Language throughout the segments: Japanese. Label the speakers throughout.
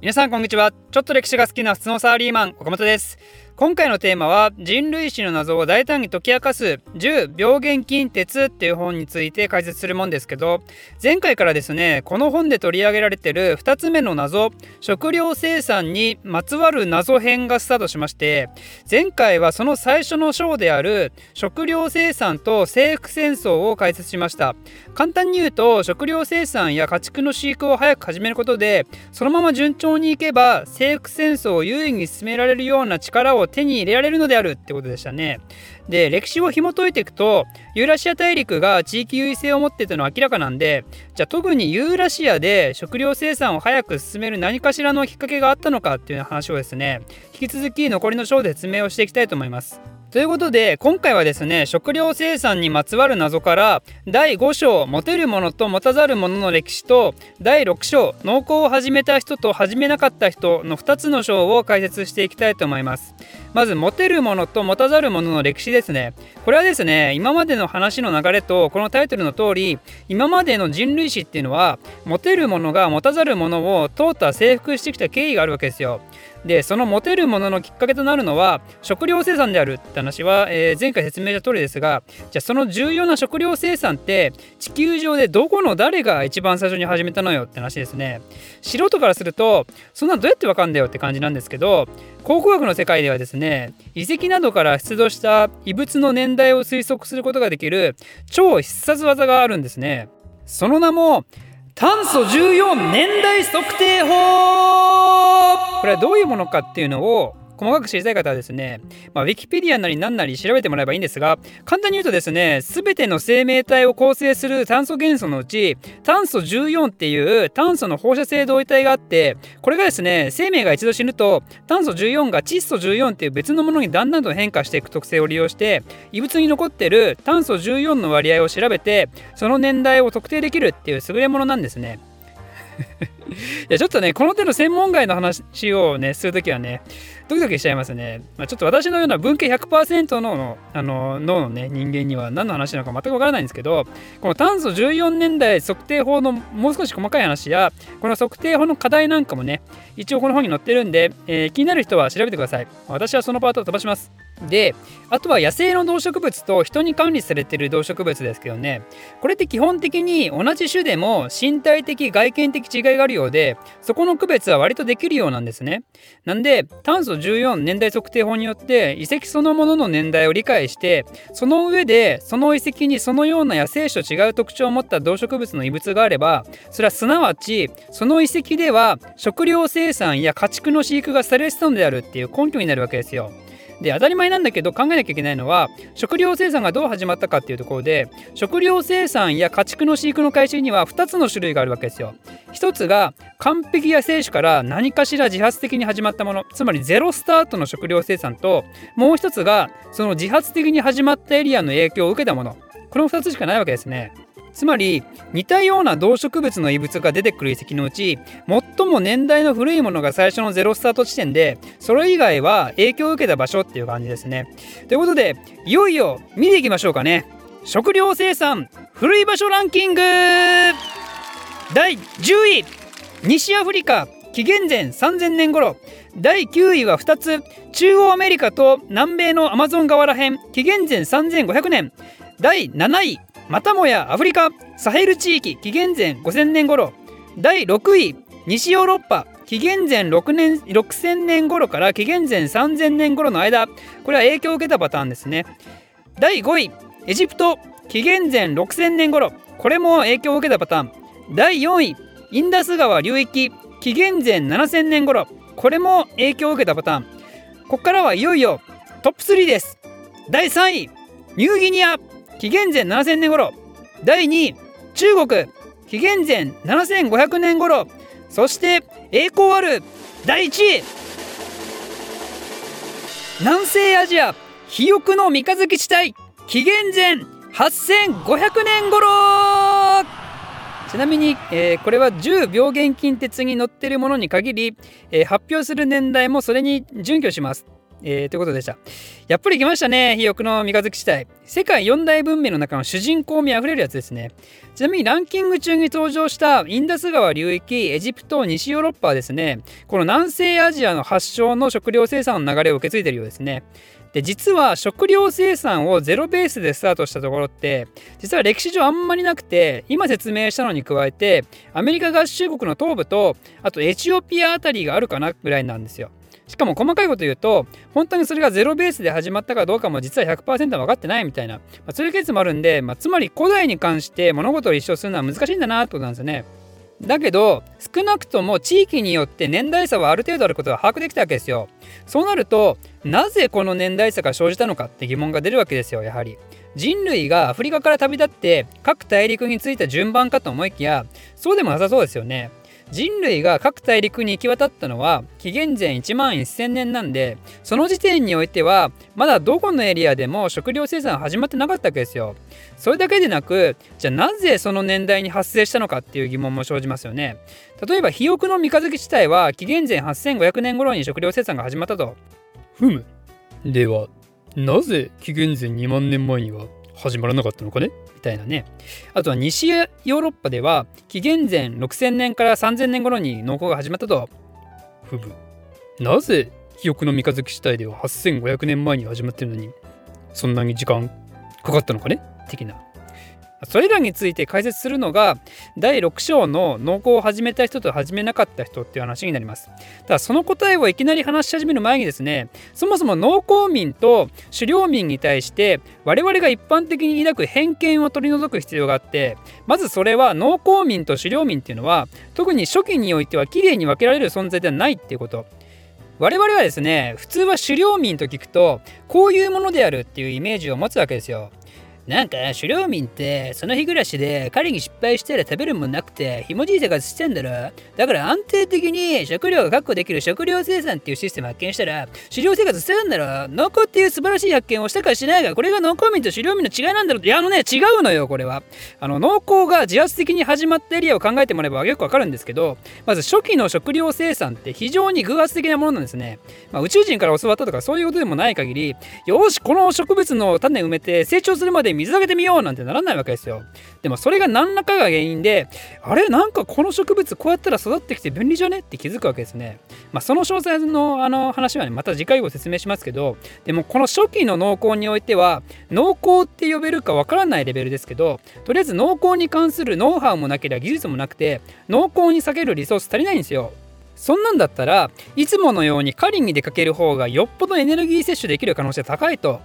Speaker 1: 皆さんこんにちは。ちょっと歴史が好きな普通のサラリーマン岡本です。今回のテーマは人類史の謎を大胆に解き明かす10病原菌鉄っていう本について解説するもんですけど前回からですねこの本で取り上げられてる2つ目の謎食料生産にまつわる謎編がスタートしまして前回はその最初の章である食料生産と征服戦争を解説しました。簡単に言うと食料生産や家畜の飼育を早く始めることでそのまま順調にいけば征服戦争を優位に進められるような力を手に入れられるのであるってことでしたね。で歴史を紐解いていくとユーラシア大陸が地域優位性を持ってたのは明らかなんでじゃあ特にユーラシアで食料生産を早く進める何かしらのきっかけがあったのかっていう話をですね引き続き残りの章で説明をしていきたいと思います。ということで今回はですね食料生産にまつわる謎から第5章持てるものと持たざるものの歴史と第6章農耕を始めた人と始めなかった人の2つの章を解説していきたいと思います。まず持てるものと持たざるものの歴史ですね。これはですね今までの話の流れとこのタイトルの通り今までの人類史っていうのは持てるものが持たざるものを淘汰征服してきた経緯があるわけですよ。でその持てるもののきっかけとなるのは食料生産であるって話は、えー、前回説明した通りですがじゃあその重要な食料生産って地球上でどこの誰が一番最初に始めたのよって話ですね。素人からするとそんなどうやってわかんだよって感じなんですけど考古学の世界ではですね遺跡などから出土した遺物の年代を推測することができる超必殺技があるんですね。その名も炭素14年代測定法。これはどういうものかっていうのを細かく知りたい方はですね、まあ、ウィキペディアなり何なり調べてもらえばいいんですが、簡単に言うとですね、すべての生命体を構成する炭素元素のうち、炭素14っていう炭素の放射性同位体があって、これがですね、生命が一度死ぬと、炭素14が窒素14っていう別のものにだんだんと変化していく特性を利用して、異物に残ってる炭素14の割合を調べて、その年代を特定できるっていう優れものなんですね。いやちょっとねこの手の専門外の話をねするときはねドキドキしちゃいますね、まあ、ちょっと私のような文系100%ののあの脳のね人間には何の話なのか全くわからないんですけどこの炭素14年代測定法のもう少し細かい話やこの測定法の課題なんかもね一応この本に載ってるんで、えー、気になる人は調べてください。私はそのパートを飛ばします。であとは野生の動植物と人に管理されている動植物ですけどね。これって基本的に同じ種でも身体的外見的違いがあるようでそこの区別は割とできるようなんですね。なんで炭素14年代測定法によって遺跡そのものの年代を理解してその上でその遺跡にそのような野生種と違う特徴を持った動植物の遺物があればそれはすなわちその遺跡では食料生産や家畜の飼育がされてたのであるっていう根拠になるわけですよ。で当たり前なんだけど考えなきゃいけないのは食料生産がどう始まったかっていうところで食料生産や家畜の飼育の開始には2つの種類があるわけですよ。一つが完璧や生種から何かしら自発的に始まったものつまりゼロスタートの食料生産ともう一つがその自発的に始まったエリアの影響を受けたものこの2つしかないわけですね。つまり似たような動植物の遺物が出てくる遺跡のうち最も年代の古いものが最初のゼロスタート地点でそれ以外は影響を受けた場所っていう感じですね。ということでいよいよ見ていきましょうかね。食料生産古い場所ランキング第10位西アフリカ紀元前3000年頃第9位は2つ中央アメリカと南米のアマゾン川ら辺紀元前3500年第7位またもやアフリカサヘル地域紀元前5000年頃第6位西ヨーロッパ紀元前6年6000年頃から紀元前3000年頃の間これは影響を受けたパターンですね。第5位エジプト紀元前6000年頃これも影響を受けたパターン。第4位インダス川流域紀元前7000年頃これも影響を受けたパターン。ここからはいよいよトップ3です。第3位ニューギニア。紀元前7000年頃第2位中国紀元前7500年頃そして栄光ある第1位。南西アジア肥沃の三日月地帯紀元前8500年頃。ちなみに、えー、これは10病原菌鉄に載ってるものに限り、えー、発表する年代もそれに準拠します。えー、ということでした。やっぱり来ましたね、肥沃の三日月地帯。世界四大文明の中の主人公味あふれるやつですね。ちなみにランキング中に登場したインダス川流域、エジプト、西ヨーロッパはですね、この南西アジアの発祥の食料生産の流れを受け継いでるようですね。で実は食料生産をゼロベースでスタートしたところって実は歴史上あんまりなくて今説明したのに加えてアメリカ合衆国の東部とあとエチオピアあたりがあるかなぐらいなんですよ。しかも細かいこと言うと本当にそれがゼロベースで始まったかどうかも実は100%分かってないみたいな、まあ、そういうケースもあるんで、まあ、つまり古代に関して物事を立証するのは難しいんだなってことなんですよね。だけど少なくとも地域によって年代差はある程度あることが把握できたわけですよ。そうなるとなぜこの年代差が生じたのかって疑問が出るわけですよやはり。人類がアフリカから旅立って各大陸に着いた順番かと思いきやそうでもなさそうですよね。人類が各大陸に行き渡ったのは紀元前1万1000年なんでその時点においてはまだどこのエリアでも食料生産始まってなかったわけですよ。それだけでなくじゃあなぜその年代に発生したのかっていう疑問も生じますよね。例えば肥沃の三日月地帯は紀元前8500年頃に食料生産が始まったと。
Speaker 2: ふむ。ではなぜ紀元前2万年前には始まらなかったのかね？
Speaker 1: みたいなね。あとは西ヨーロッパでは紀元前6000年から3000年頃に農耕が始まったと。
Speaker 2: ふぶ。なぜ記憶の三日月死体では8500年前に始まってるのにそんなに時間かかったのかね？
Speaker 1: 的な。それらについて解説するのが第6章の農耕を始めた人と始めなかった人っていう話になります。ただその答えをいきなり話し始める前にですねそもそも農耕民と狩猟民に対して我々が一般的に抱く偏見を取り除く必要があってまずそれは農耕民と狩猟民っていうのは特に初期においてはきれいに分けられる存在ではないっていうこと。我々はですね普通は狩猟民と聞くとこういうものであるっていうイメージを持つわけですよ。なんか狩猟民ってその日暮らしで狩りに失敗したら食べるもんなくてひもじい生活してんだろ。だから安定的に食料が確保できる食料生産っていうシステム発見したら狩猟生活してるんだろ。農耕っていう素晴らしい発見をしたかしないがこれが農耕民と狩猟民の違いなんだろ。ういやあのね違うのよこれは。あの農耕が自発的に始まったエリアを考えてもらえばよくわかるんですけどまず初期の食料生産って非常に偶発的なものなんですね、まあ、宇宙人から教わったとかそういうことでもない限りよしこの植物の種埋めて成長するまでで水あげてみようなんてならないわけですよ。でもそれが何らかが原因で、あれなんかこの植物こうやったら育ってきて便利じゃねって気づくわけですね。まあ、その詳細のあの話はね、また次回ご説明しますけど、でもこの初期の農耕においては、農耕って呼べるかわからないレベルですけど、とりあえず農耕に関するノウハウもなければ技術もなくて、農耕に避けるリソース足りないんですよ。そんなんだったらいつものように狩りに出かける方がよっぽどエネルギー摂取できる可能性高いと。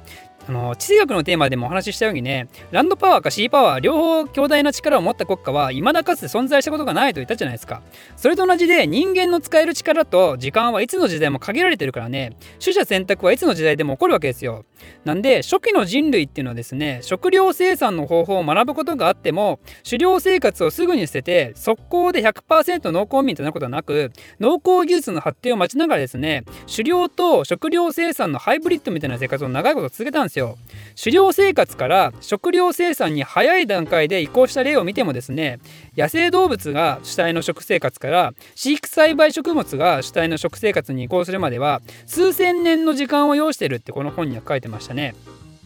Speaker 1: あの地政学のテーマでもお話ししたようにねランドパワーかシーパワー両方強大な力を持った国家は未だかつて存在したことがないと言ったじゃないですか。それと同じで人間の使える力と時間はいつの時代も限られてるからね。取捨選択はいつの時代でも起こるわけですよ。なんで初期の人類っていうのはですね食料生産の方法を学ぶことがあっても狩猟生活をすぐに捨てて速攻で100%農耕民となることはなく農耕技術の発展を待ちながらですね狩猟と食料生産のハイブリッドみたいな生活を長いこと続けたんですですよ。狩猟生活から食料生産に早い段階で移行した例を見てもですね野生動物が主体の食生活から飼育栽培食物が主体の食生活に移行するまでは数千年の時間を要してるってこの本には書いてましたね。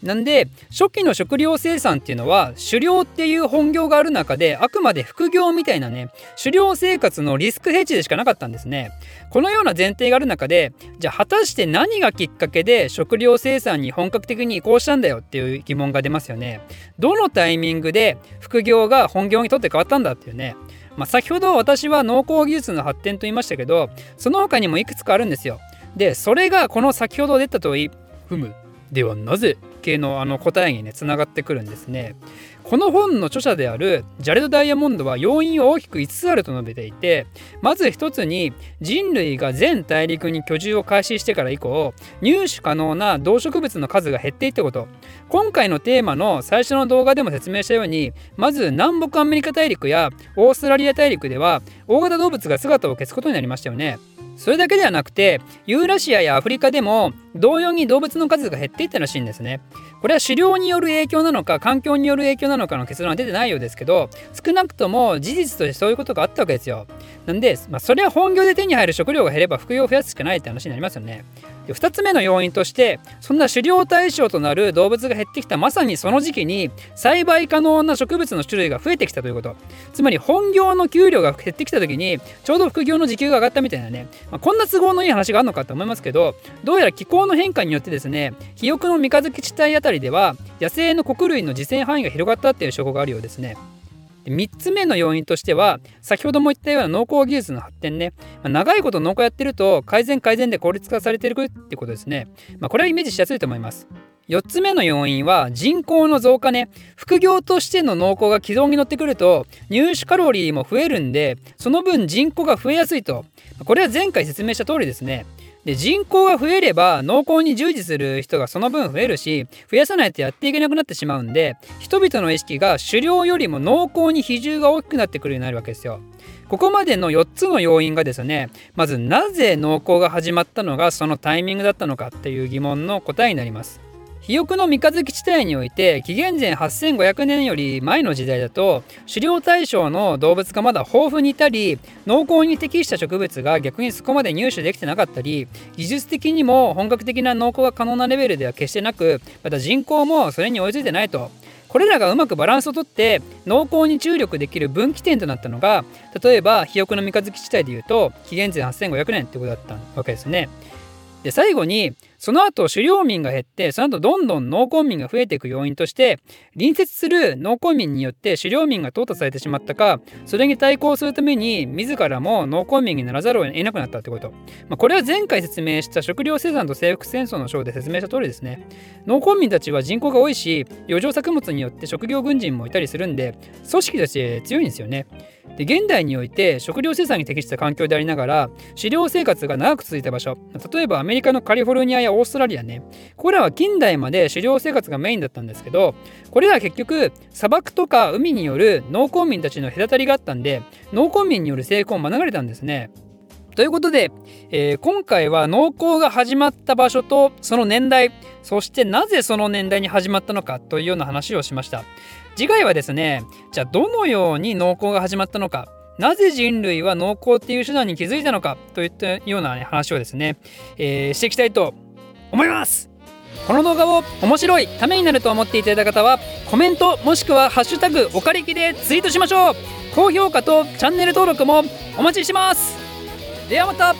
Speaker 1: なんで初期の食料生産っていうのは狩猟っていう本業がある中であくまで副業みたいなね狩猟生活のリスクヘッジでしかなかったんですね。このような前提がある中でじゃあ果たして何がきっかけで食料生産に本格的に移行したんだよっていう疑問が出ますよね。どのタイミングで副業が本業にとって変わったんだっていうね。まあ、先ほど私は農耕技術の発展と言いましたけどその他にもいくつかあるんですよ。でそれがこの先ほど出たとい
Speaker 2: ふむ。ではなぜ
Speaker 1: 系のあの答えにねつながってくるんですね。この本の著者であるジャレド・ダイヤモンドは要因を大きく5つあると述べていてまず1つに人類が全大陸に居住を開始してから以降入手可能な動植物の数が減っていったこと今回のテーマの最初の動画でも説明したようにまず南北アメリカ大陸やオーストラリア大陸では大型動物が姿を消すことになりましたよね。それだけではなくてユーラシアやアフリカでも同様に動物の数が減っていったらしいんですね。これは狩猟による影響なのか環境による影響なのかの結論は出てないようですけど少なくとも事実としてそういうことがあったわけですよ。なんで、まあ、それは本業で手に入る食料が減れば服用を増やすしかないって話になりますよね。2つ目の要因としてそんな狩猟対象となる動物が減ってきたまさにその時期に栽培可能な植物の種類が増えてきたということ。つまり本業の給料が減ってきた時にちょうど副業の時給が上がったみたいなね、まあ、こんな都合のいい話があるのかと思いますけどどうやら気候の変化によってですね肥沃の三日月地帯あたりでは野生の穀類の自生範囲が広がったっていう証拠があるようですね。3つ目の要因としては先ほども言ったような農耕技術の発展ね、まあ、長いこと農家やってると改善改善で効率化されてるってことですね、まあ、これはイメージしやすいと思います。4つ目の要因は人口の増加ね。副業としての農耕が軌道に乗ってくると入手カロリーも増えるんでその分人口が増えやすいと。これは前回説明した通りですね。で人口が増えれば農耕に従事する人がその分増えるし増やさないとやっていけなくなってしまうんで人々の意識が狩猟よりも農耕に比重が大きくなってくるようになるわけですよ。ここまでの4つの要因がですねまずなぜ農耕が始まったのがそのタイミングだったのかっていう疑問の答えになります。肥沃の三日月地帯において紀元前8500年より前の時代だと狩猟対象の動物がまだ豊富にいたり農耕に適した植物が逆にそこまで入手できてなかったり技術的にも本格的な農耕が可能なレベルでは決してなくまた人口もそれに追いついてないとこれらがうまくバランスをとって農耕に注力できる分岐点となったのが例えば肥沃の三日月地帯でいうと紀元前8500年ってことだったわけですね。で最後にその後狩猟民が減ってその後どんどん農耕民が増えていく要因として隣接する農耕民によって狩猟民が淘汰されてしまったかそれに対抗するために自らも農耕民にならざるを得なくなったってこと、まあ、これは前回説明した食料生産と征服戦争の章で説明した通りですね。農耕民たちは人口が多いし余剰作物によって食料軍人もいたりするんで組織として強いんですよね。で現代において食料生産に適した環境でありながら狩猟生活が長く続いた場所。例えばアメリカのカリフォルニアやオーストラリアねこれらは近代まで狩猟生活がメインだったんですけどこれらは結局砂漠とか海による農耕民たちの隔たりがあったんで農耕民による成功を免れたんですね。ということで、えー、今回は農耕が始まった場所とその年代そしてなぜその年代に始まったのかというような話をしました次回はですねじゃあどのように農耕が始まったのかなぜ人類は農耕っていう手段に気づいたのかといったような、ね、話をですね、えー、していきたいと思います。この動画を面白いためになると思っていただいた方はコメントもしくは「ハッシュタグおかれき」でツイートしましょう。高評価とチャンネル登録もお待ちしてます。ではまた。